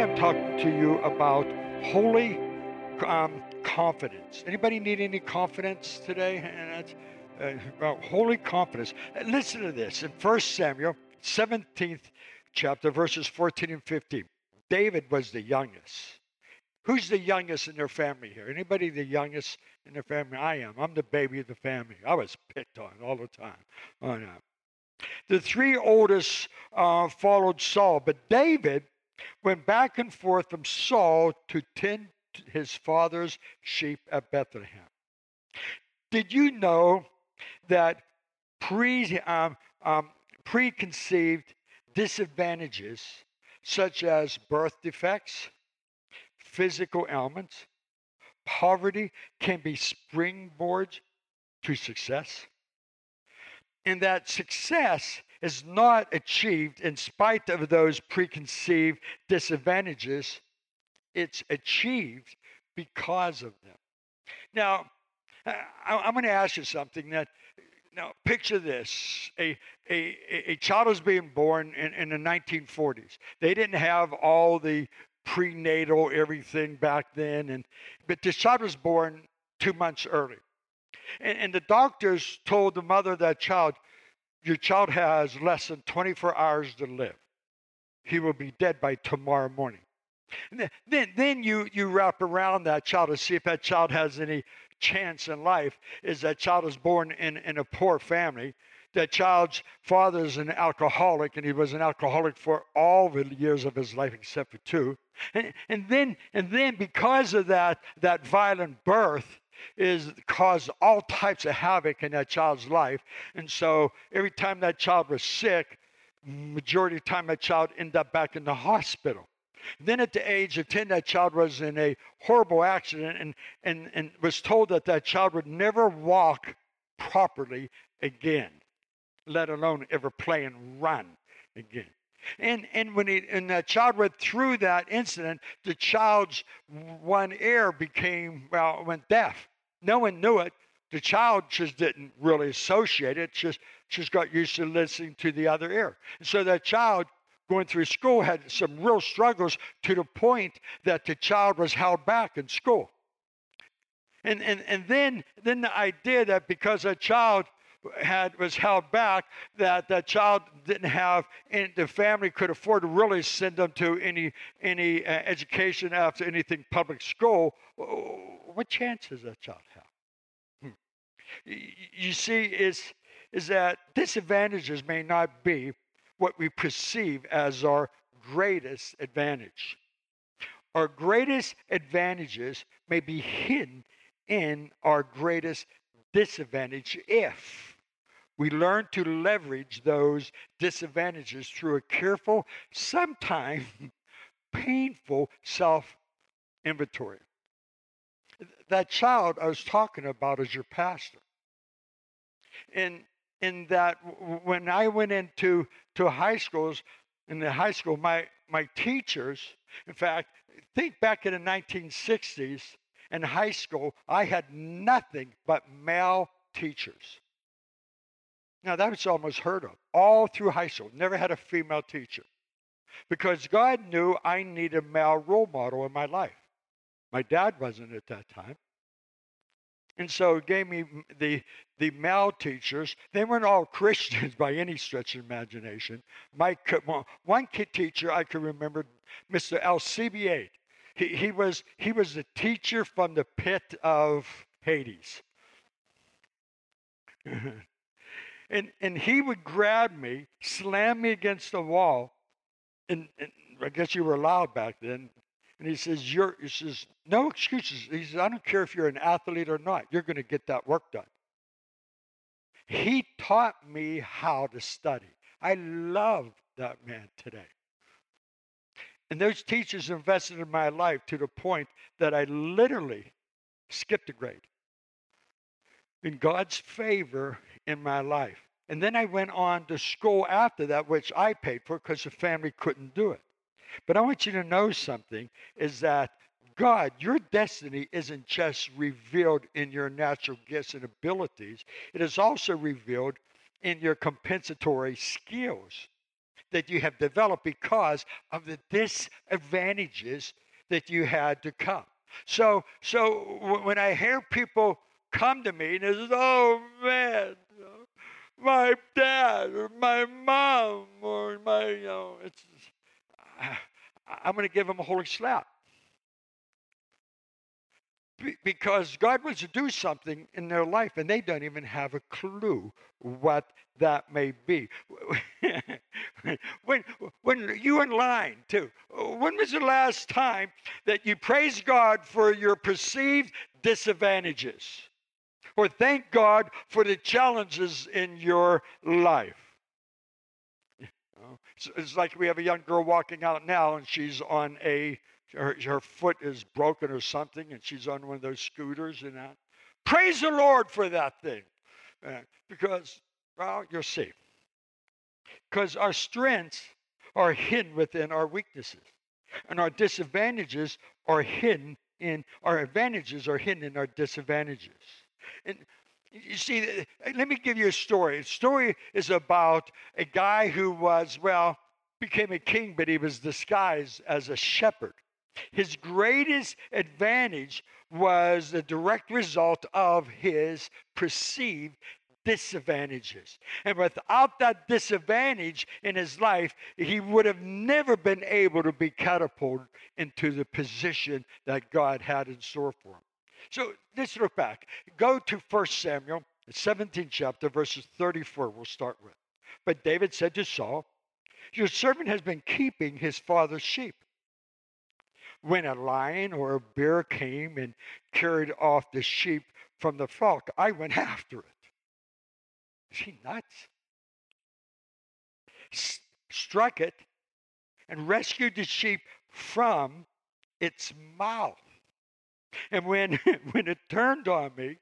I'm talking to you about holy um, confidence. Anybody need any confidence today? And that's uh, about holy confidence. Listen to this in 1 Samuel 17th chapter, verses 14 and 15. David was the youngest. Who's the youngest in their family here? Anybody the youngest in their family? I am. I'm the baby of the family. I was picked on all the time. Oh, no. The three oldest uh, followed Saul, but David went back and forth from Saul to tend his father's sheep at Bethlehem. Did you know that pre, um, um, preconceived disadvantages, such as birth defects, physical ailments, poverty, can be springboards to success? And that success is not achieved in spite of those preconceived disadvantages, it's achieved because of them. Now, I'm going to ask you something that now picture this. A, a, a child was being born in, in the 1940s they didn't have all the prenatal everything back then and but this child was born two months early. And, and the doctors told the mother of that child your child has less than 24 hours to live. He will be dead by tomorrow morning. And then, then you, you wrap around that child to see if that child has any chance in life. Is that child is born in, in a poor family? That child's father is an alcoholic, and he was an alcoholic for all the years of his life except for two. And, and then, and then because of that, that violent birth, is caused all types of havoc in that child's life. And so every time that child was sick, majority of the time that child ended up back in the hospital. Then at the age of 10, that child was in a horrible accident and, and, and was told that that child would never walk properly again, let alone ever play and run again. And, and when he, and the child went through that incident, the child's one ear became, well, went deaf. No one knew it. The child just didn't really associate it. Just, just got used to listening to the other ear. And so that child going through school had some real struggles to the point that the child was held back in school. And, and, and then, then the idea that because a child had was held back that that child didn't have and the family could afford to really send them to any any uh, education after anything public school. What chance does that child have? Hmm. you see is is that disadvantages may not be what we perceive as our greatest advantage. Our greatest advantages may be hidden in our greatest disadvantage if we learn to leverage those disadvantages through a careful, sometimes painful self inventory. That child I was talking about is your pastor. And in that when I went into to high schools, in the high school, my, my teachers, in fact, think back in the 1960s in high school, I had nothing but male teachers. Now, that was almost heard of all through high school. Never had a female teacher because God knew I needed a male role model in my life. My dad wasn't at that time. And so it gave me the, the male teachers. They weren't all Christians by any stretch of imagination. My, one kid teacher I can remember, Mr. Alcibiade. He, he, was, he was the teacher from the pit of Hades. And, and he would grab me, slam me against the wall, and, and I guess you were allowed back then. And he says, You're, he says, no excuses. He says, I don't care if you're an athlete or not, you're going to get that work done. He taught me how to study. I love that man today. And those teachers invested in my life to the point that I literally skipped a grade. In God's favor, in my life. And then I went on to school after that, which I paid for because the family couldn't do it. But I want you to know something is that God, your destiny isn't just revealed in your natural gifts and abilities, it is also revealed in your compensatory skills. That you have developed because of the disadvantages that you had to come. So, so when I hear people come to me and they say, "Oh man, my dad or my mom or my," you know, it's, I'm going to give them a holy slap because God wants to do something in their life and they don't even have a clue what that may be. when, when you in line too, when was the last time that you praised God for your perceived disadvantages? Or thank God for the challenges in your life? It's like we have a young girl walking out now and she's on a her, her foot is broken or something, and she's on one of those scooters and that. Praise the Lord for that thing. Uh, because, well, you'll see. Because our strengths are hidden within our weaknesses, and our disadvantages are hidden in our advantages are hidden in our disadvantages. And you see, uh, uh, let me give you a story. The story is about a guy who was, well, became a king, but he was disguised as a shepherd. His greatest advantage was the direct result of his perceived disadvantages. And without that disadvantage in his life, he would have never been able to be catapulted into the position that God had in store for him. So let's look back. Go to 1 Samuel, 17th chapter, verses 34, we'll start with. But David said to Saul, Your servant has been keeping his father's sheep when a lion or a bear came and carried off the sheep from the flock, I went after it. Is he nuts? S- struck it and rescued the sheep from its mouth. And when, when it turned on me,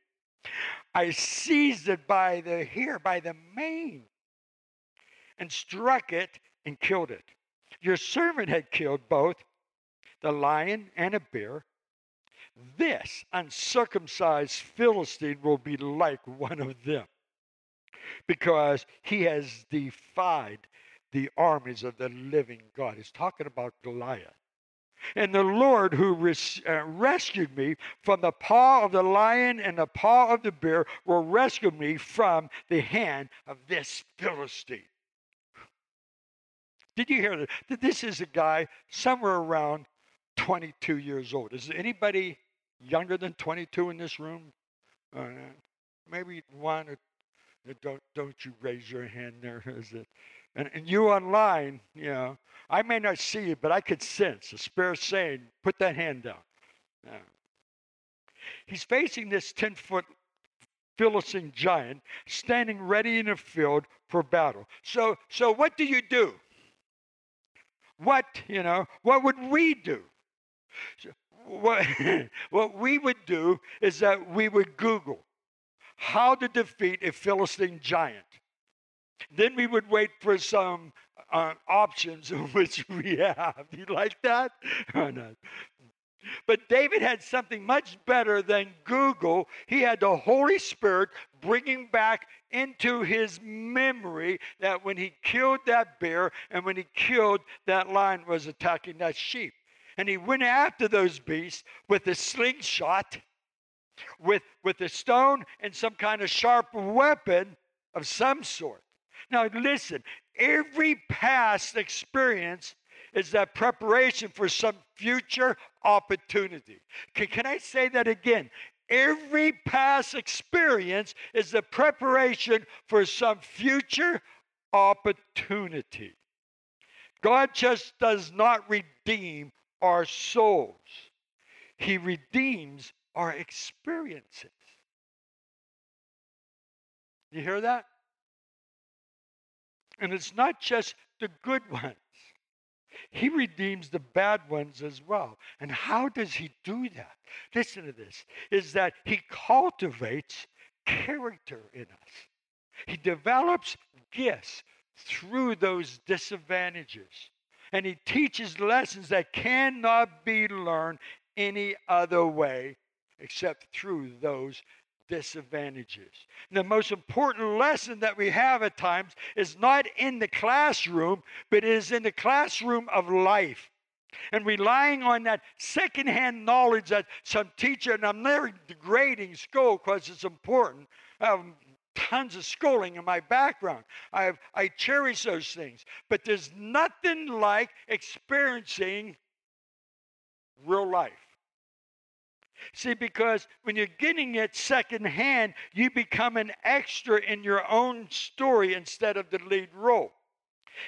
I seized it by the hair, by the mane, and struck it and killed it. Your servant had killed both the lion and a bear. This uncircumcised Philistine will be like one of them because he has defied the armies of the living God. He's talking about Goliath. And the Lord who res- uh, rescued me from the paw of the lion and the paw of the bear will rescue me from the hand of this Philistine. Did you hear that? This is a guy somewhere around 22 years old. Is there anybody younger than 22 in this room? Uh, maybe one or don't don't you raise your hand there is it and, and you online you know i may not see you, but i could sense a spirit saying put that hand down yeah. he's facing this 10 foot philistine giant standing ready in the field for battle so so what do you do what you know what would we do what, what we would do is that we would Google how to defeat a Philistine giant. Then we would wait for some uh, options which we have. You like that or not? But David had something much better than Google. He had the Holy Spirit bringing back into his memory that when he killed that bear and when he killed that lion was attacking that sheep and he went after those beasts with a slingshot, with, with a stone and some kind of sharp weapon of some sort. Now, listen, every past experience is that preparation for some future opportunity. Can, can I say that again? Every past experience is the preparation for some future opportunity. God just does not redeem our souls. He redeems our experiences. You hear that? And it's not just the good ones. He redeems the bad ones as well. And how does he do that? Listen to this is that he cultivates character in us. He develops gifts through those disadvantages and he teaches lessons that cannot be learned any other way except through those disadvantages. The most important lesson that we have at times is not in the classroom, but is in the classroom of life. And relying on that secondhand knowledge that some teacher, and I'm never degrading school because it's important. I have tons of schooling in my background. I I cherish those things. But there's nothing like experiencing real life. See, because when you're getting it secondhand, you become an extra in your own story instead of the lead role.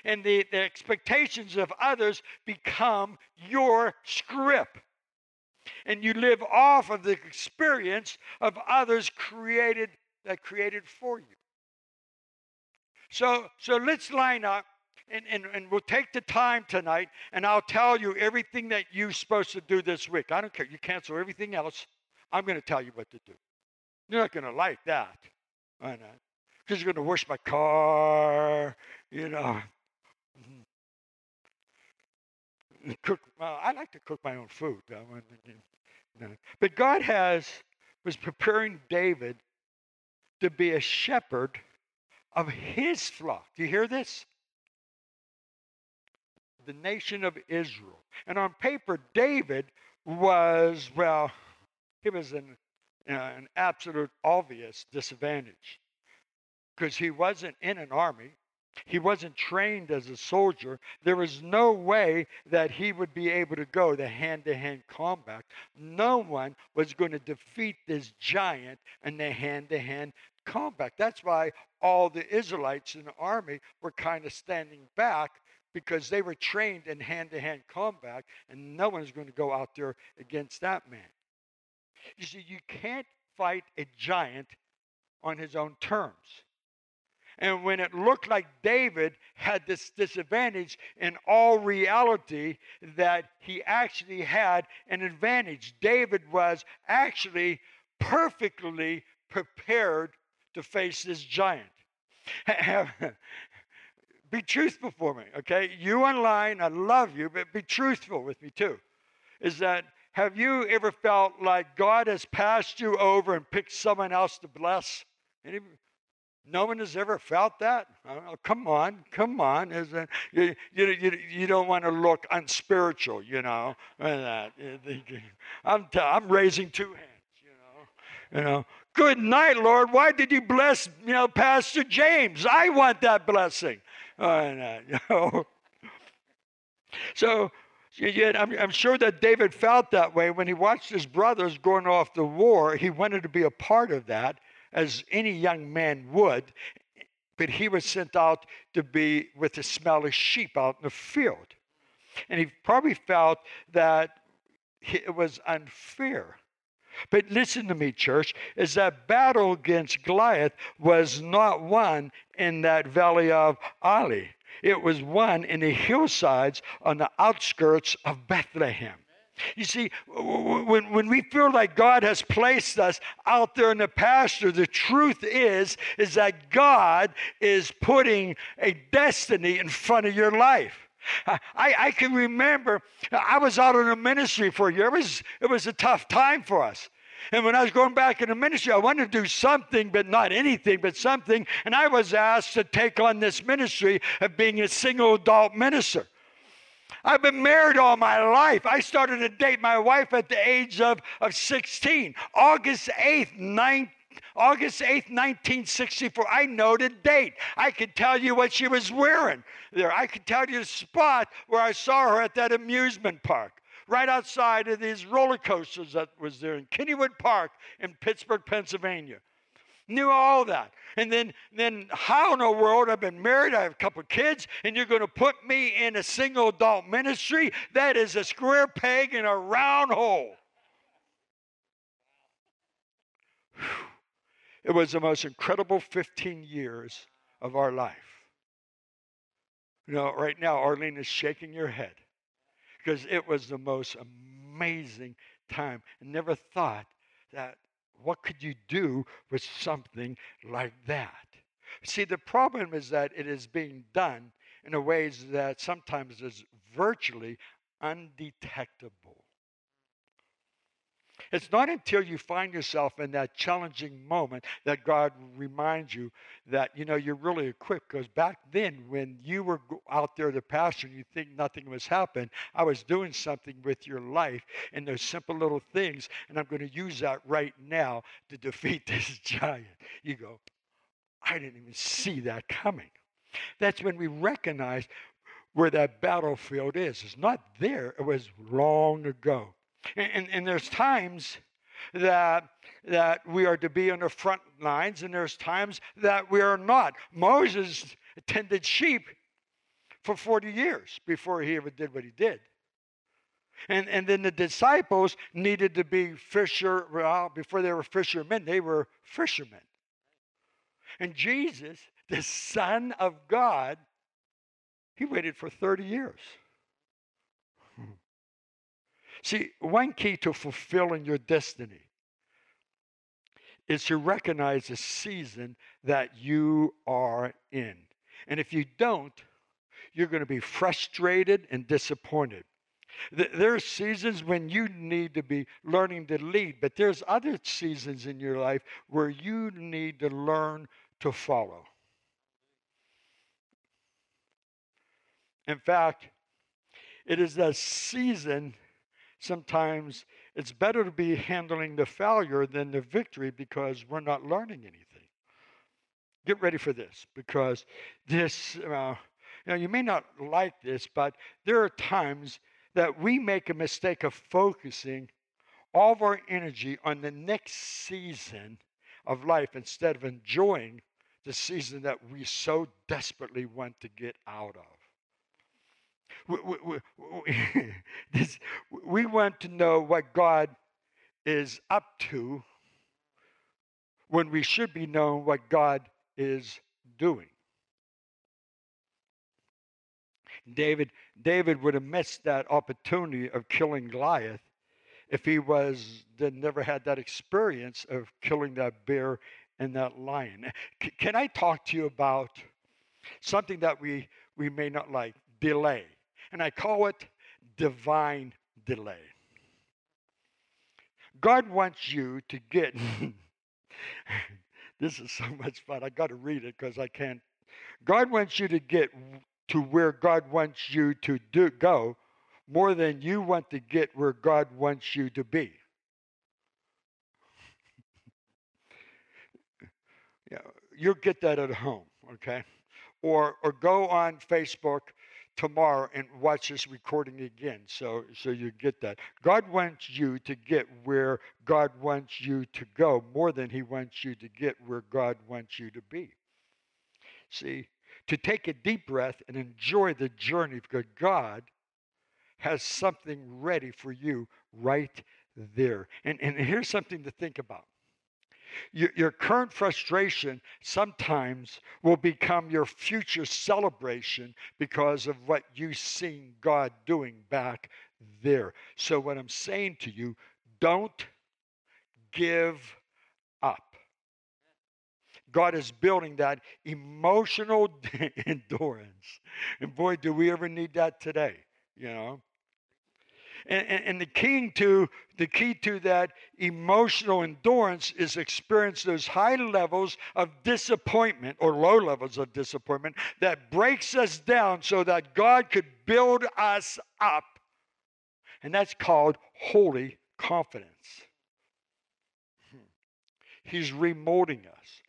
And the, the expectations of others become your script. And you live off of the experience of others created that created for you. So, so let's line up and, and, and we'll take the time tonight and I'll tell you everything that you're supposed to do this week. I don't care. You cancel everything else. I'm going to tell you what to do. You're not going to like that. I know. Because you're going to wash my car, you know. Mm-hmm. Cook. Well, I like to cook my own food. But God has was preparing David to be a shepherd of his flock. Do you hear this? The nation of Israel. And on paper, David was, well, he was an, uh, an absolute obvious disadvantage because he wasn't in an army. He wasn't trained as a soldier. There was no way that he would be able to go the hand to hand combat. No one was going to defeat this giant in the hand to hand combat. That's why all the Israelites in the army were kind of standing back because they were trained in hand to hand combat, and no one's going to go out there against that man. You see, you can't fight a giant on his own terms. And when it looked like David had this disadvantage, in all reality, that he actually had an advantage. David was actually perfectly prepared to face this giant. be truthful for me, okay? You online, I love you, but be truthful with me too. Is that have you ever felt like God has passed you over and picked someone else to bless? Any, no one has ever felt that? Oh, come on, come on. Is that, you, you, you, you don't want to look unspiritual, you know. I'm, t- I'm raising two hands, you know. You know, good night, Lord. Why did you bless, you know, Pastor James? I want that blessing. Oh, no. so, yet I'm, I'm sure that David felt that way when he watched his brothers going off to war. He wanted to be a part of that, as any young man would. But he was sent out to be with the smell of sheep out in the field. And he probably felt that it was unfair. But listen to me, church, is that battle against Goliath was not won in that valley of Elah. It was won in the hillsides on the outskirts of Bethlehem. You see, when, when we feel like God has placed us out there in the pasture, the truth is, is that God is putting a destiny in front of your life. I, I can remember I was out in a ministry for a year. It was, it was a tough time for us. And when I was going back into ministry, I wanted to do something, but not anything, but something. And I was asked to take on this ministry of being a single adult minister. I've been married all my life. I started to date my wife at the age of, of 16. August 8th, 19. August 8th, 1964. I know the date. I could tell you what she was wearing there. I could tell you the spot where I saw her at that amusement park right outside of these roller coasters that was there in Kennywood Park in Pittsburgh, Pennsylvania. Knew all that. And then, then how in the world I've been married, I have a couple kids, and you're going to put me in a single adult ministry? That is a square peg in a round hole. It was the most incredible 15 years of our life. You know, right now, Arlene is shaking your head because it was the most amazing time. I never thought that what could you do with something like that? See, the problem is that it is being done in a ways that sometimes is virtually undetectable. It's not until you find yourself in that challenging moment that God reminds you that, you know, you're really equipped. Because back then, when you were out there the pastor and you think nothing was happening, I was doing something with your life and those simple little things. And I'm going to use that right now to defeat this giant. You go, I didn't even see that coming. That's when we recognize where that battlefield is. It's not there, it was long ago. And, and, there's times that, that we are to be on the front lines, and there's times that we are not. Moses tended sheep for 40 years before he ever did what he did. And, and then the disciples needed to be fisher, well, before they were fishermen, they were fishermen. And Jesus, the Son of God, he waited for 30 years. See, one key to fulfilling your destiny is to recognize the season that you are in. And if you don't, you're going to be frustrated and disappointed. There are seasons when you need to be learning to lead, but there's other seasons in your life where you need to learn to follow. In fact, it is a season sometimes it's better to be handling the failure than the victory because we're not learning anything. Get ready for this because this, uh, you know, you may not like this, but there are times that we make a mistake of focusing all of our energy on the next season of life instead of enjoying the season that we so desperately want to get out of we, we, we, this, we want to know what God is up to when we should be knowing what God is doing. David, David would have missed that opportunity of killing Goliath if he was then never had that experience of killing that bear and that lion. C- can I talk to you about something that we, we may not like? Delay and I call it divine delay. God wants you to get. this is so much fun. I got to read it because I can't. God wants you to get to where God wants you to do, go more than you want to get where God wants you to be. yeah, you'll get that at home, okay? Or, or go on Facebook tomorrow and watch this recording again. So so you get that. God wants you to get where god wants you to go more than he wants you to get where god wants you to be. See to take a deep breath and enjoy the journey because god has something ready for you right there. And and here's something to think about your, your current frustration sometimes will become your future celebration because of what you've seen God doing back there. So, what I'm saying to you, don't give up. God is building that emotional endurance. And boy, do we ever need that today, you know? And, and, and, the key to the key to that emotional endurance is experience those high levels of disappointment or low levels of disappointment that breaks us down so that God could build us up. And that's called holy confidence. Hmm. He's remolding us,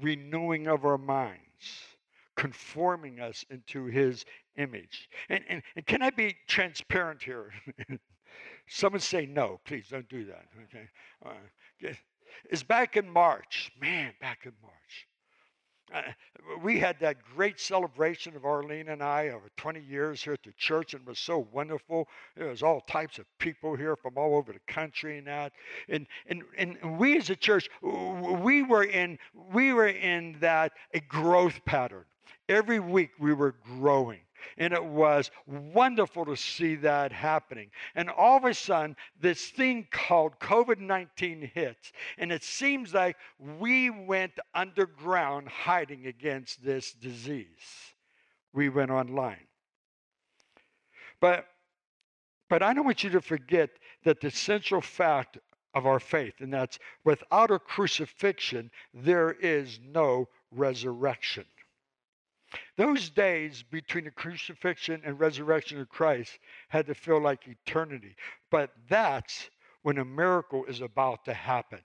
renewing of our minds, conforming us into his image. And, and, and can I be transparent here? Someone say no, please don't do that. Okay. Uh, it's back in March. Man, back in March. Uh, we had that great celebration of Arlene and I over 20 years here at the church, and it was so wonderful. There was all types of people here from all over the country and that. And and and we as a church, we were in we were in that a growth pattern. Every week we were growing. And it was wonderful to see that happening. And all of a sudden, this thing called COVID 19 hits. And it seems like we went underground hiding against this disease. We went online. But, but I don't want you to forget that the central fact of our faith, and that's without a crucifixion, there is no resurrection. Those days between the crucifixion and resurrection of Christ had to feel like eternity, but that's when a miracle is about to happen.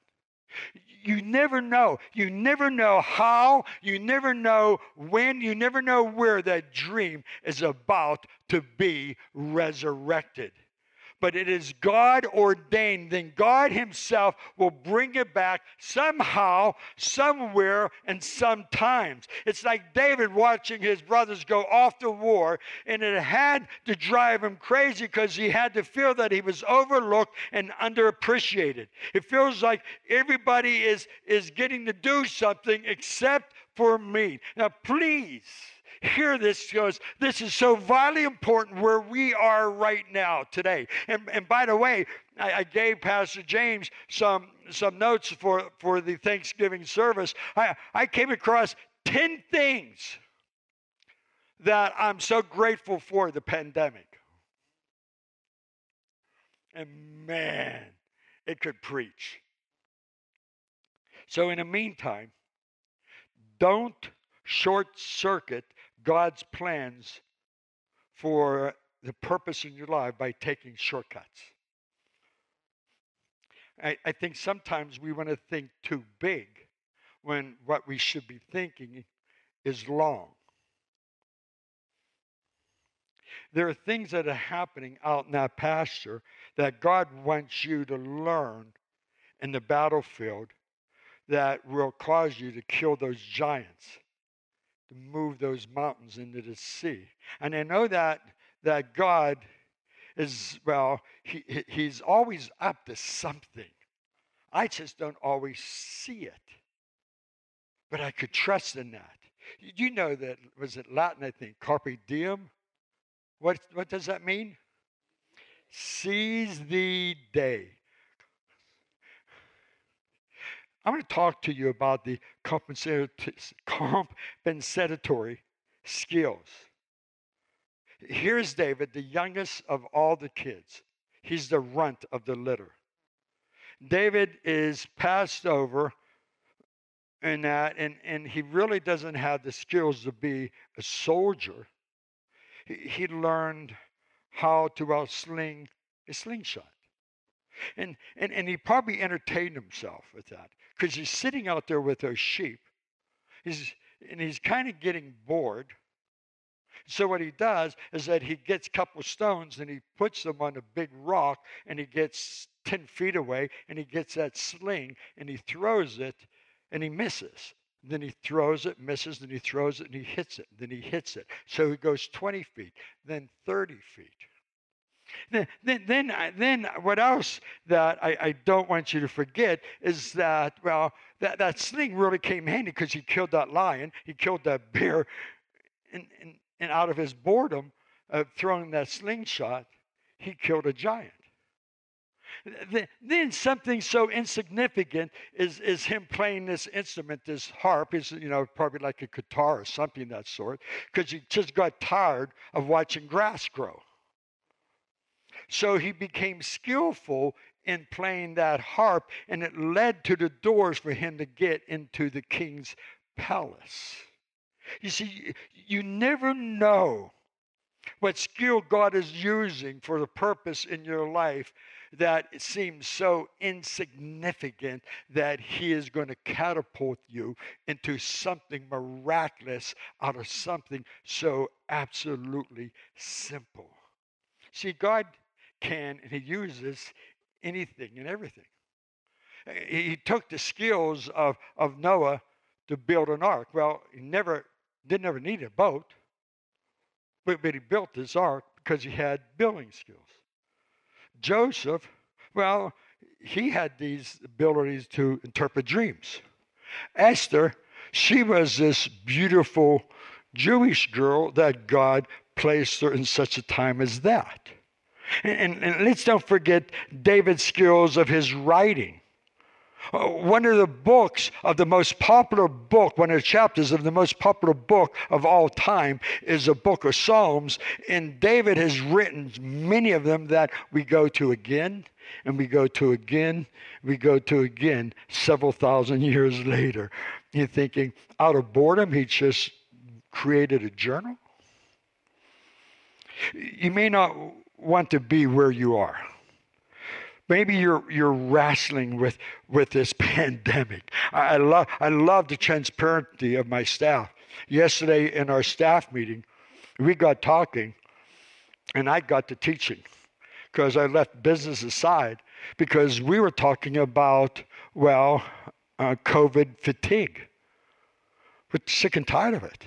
You never know. You never know how. You never know when. You never know where that dream is about to be resurrected but it is God ordained, then God Himself will bring it back somehow, somewhere, and sometimes. It's like David watching his brothers go off to war, and it had to drive him crazy because he had to feel that he was overlooked and underappreciated. It feels like everybody is, is getting to do something except for me. Now, please hear this because this is so vitally important where we are right now today. And, and by the way, I, I gave Pastor James some some notes for, for the Thanksgiving service. I, I came across 10 things that I'm so grateful for the pandemic. And man, it could preach. So, in the meantime, don't short circuit God's plans for the purpose in your life by taking shortcuts. I, I think sometimes we want to think too big when what we should be thinking is long. There are things that are happening out in that pasture that God wants you to learn in the battlefield that will cause you to kill those giants to move those mountains into the sea. And I know that that God is well, he, he's always up to something. I just don't always see it. But I could trust in that. You know that was it Latin, I think, carpe diem? What what does that mean? Seize the day. I'm going to talk to you about the compensatory skills. Here's David, the youngest of all the kids. He's the runt of the litter. David is passed over in that, and, and he really doesn't have the skills to be a soldier. He, he learned how to uh, outsling a slingshot. And, and, and he probably entertained himself with that because he's sitting out there with those sheep. He's, and he's kind of getting bored. So what he does is that he gets a couple stones and he puts them on a big rock and he gets 10 feet away and he gets that sling and he throws it and he misses. Then he throws it, misses, then he throws it and he hits it. Then he hits it. So he goes 20 feet, then 30 feet. Then, then, then, then what else that I, I don't want you to forget is that, well, that, that sling really came handy because he killed that lion, he killed that bear, and, and, and out of his boredom of throwing that slingshot, he killed a giant. Then something so insignificant is, is him playing this instrument, this harp, is you know probably like a guitar or something that sort, because he just got tired of watching grass grow. So he became skillful in playing that harp, and it led to the doors for him to get into the king's palace. You see, you never know what skill God is using for the purpose in your life that seems so insignificant that He is going to catapult you into something miraculous out of something so absolutely simple. See, God can and he uses anything and everything. He took the skills of, of Noah to build an ark. Well, he never didn't ever need a boat, but, but he built this ark because he had building skills. Joseph, well, he had these abilities to interpret dreams. Esther, she was this beautiful Jewish girl that God placed her in such a time as that. And, and, let's don't forget David's skills of his writing. Uh, one of the books of the most popular book, one of the chapters of the most popular book of all time is a book of Psalms. And David has written many of them that we go to again and we go to again, we go to again several thousand years later. You're thinking, out of boredom, he just created a journal? You may not want to be where you are. Maybe you're you're wrestling with with this pandemic. I, I love I love the transparency of my staff. Yesterday in our staff meeting, we got talking, and I got to teaching because I left business aside because we were talking about well, uh, COVID fatigue. We're sick and tired of it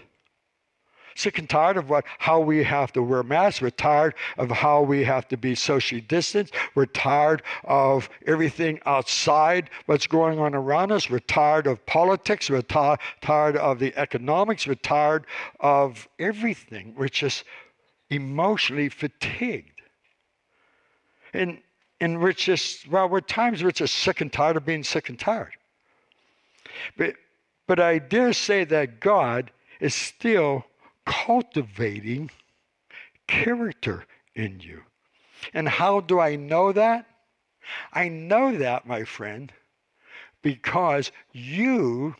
sick and tired of what how we have to wear masks. We're tired of how we have to be socially distanced. We're tired of everything outside what's going on around us. We're tired of politics. We're t- tired of the economics. We're tired of everything. We're just emotionally fatigued. And and we're just well, we're times we're just sick and tired of being sick and tired. But but I dare say that God is still cultivating character in you. And how do I know that? I know that, my friend, because you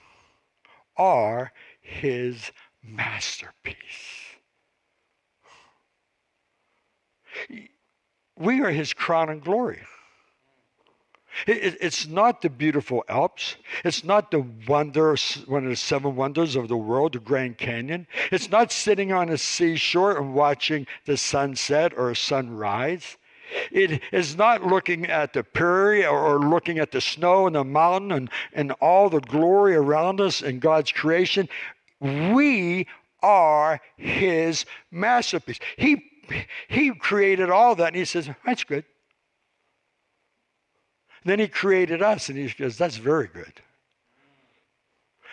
are his masterpiece. We are his crown and glory. It, it's not the beautiful Alps. It's not the wonder, one of the seven wonders of the world, the Grand Canyon. It's not sitting on a seashore and watching the sunset or sunrise. It is not looking at the prairie or looking at the snow and the mountain and, and all the glory around us in God's creation. We are His masterpiece. He, he created all that, and He says, That's good. Then he created us, and he goes, That's very good.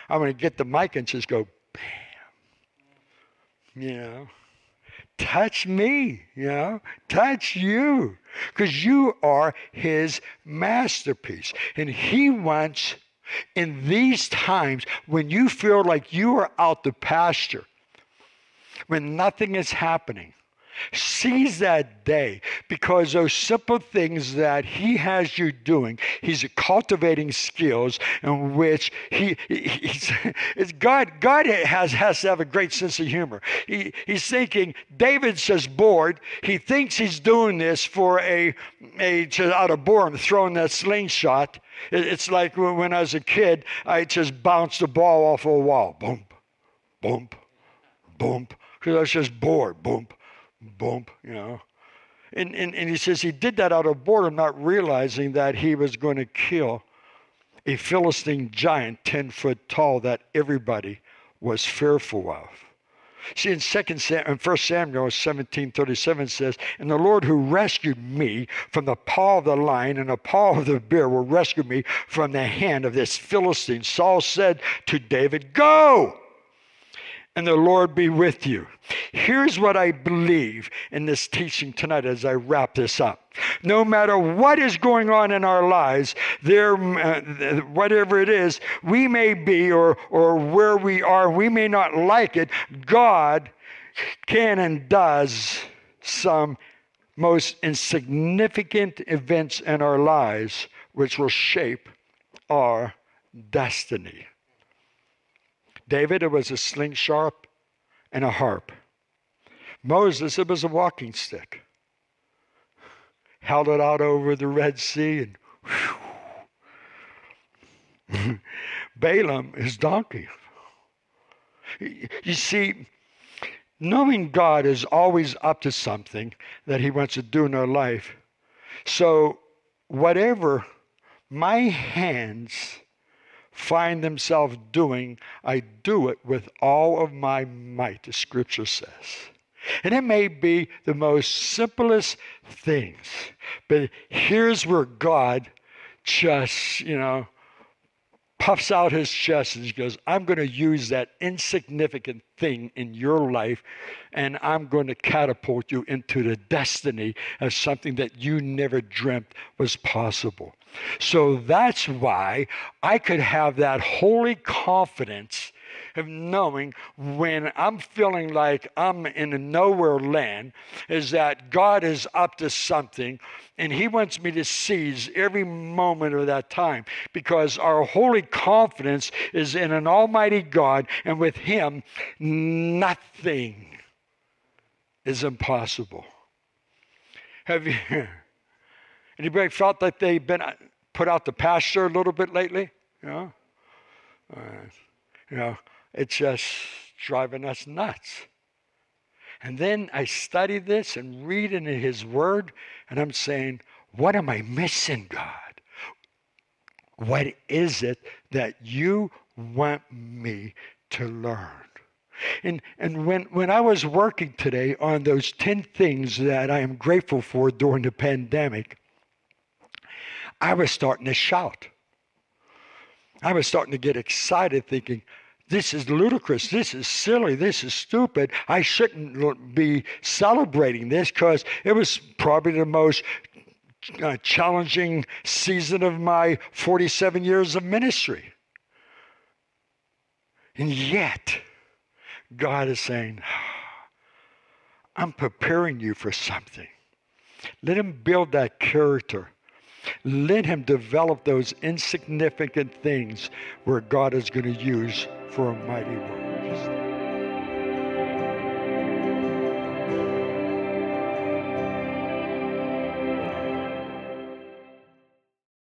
I'm going to get the mic and just go, bam. You know, touch me, you know, touch you. Because you are his masterpiece. And he wants, in these times, when you feel like you are out the pasture, when nothing is happening, Seize that day because those simple things that He has you doing, He's cultivating skills in which He, he's, God, God has, has to have a great sense of humor. He, he's thinking, David's just bored. He thinks he's doing this for a, a just out of boredom, throwing that slingshot. It's like when I was a kid, I just bounced the ball off a wall. Boom, boom, boom. Because I was just bored. Boom bump, you know. And, and, and he says he did that out of boredom, not realizing that he was going to kill a Philistine giant 10 foot tall that everybody was fearful of. See, in Second Sam, in 1 Samuel 17:37 says, "And the Lord who rescued me from the paw of the lion and the paw of the bear will rescue me from the hand of this Philistine." Saul said to David, "Go, and the Lord be with you. Here's what I believe in this teaching tonight as I wrap this up. No matter what is going on in our lives, there, uh, whatever it is, we may be or, or where we are, we may not like it. God can and does some most insignificant events in our lives which will shape our destiny. David, it was a slingshot and a harp. Moses, it was a walking stick. Held it out over the Red Sea and Balaam, his donkey. You see, knowing God is always up to something that He wants to do in our life. So, whatever my hands find themselves doing, I do it with all of my might, the scripture says. And it may be the most simplest things, but here's where God just, you know, puffs out his chest and he goes, I'm going to use that insignificant thing in your life and I'm going to catapult you into the destiny of something that you never dreamt was possible. So that's why I could have that holy confidence of knowing when I'm feeling like I'm in a nowhere land is that God is up to something and He wants me to seize every moment of that time because our holy confidence is in an Almighty God and with Him, nothing is impossible. Have you? Anybody felt that they've been put out the pasture a little bit lately? You know, uh, you know, it's just driving us nuts. And then I study this and read in His Word, and I'm saying, what am I missing, God? What is it that you want me to learn? And, and when, when I was working today on those 10 things that I am grateful for during the pandemic, I was starting to shout. I was starting to get excited, thinking, this is ludicrous. This is silly. This is stupid. I shouldn't be celebrating this because it was probably the most uh, challenging season of my 47 years of ministry. And yet, God is saying, I'm preparing you for something. Let Him build that character. Let Him develop those insignificant things where God is going to use for a mighty work.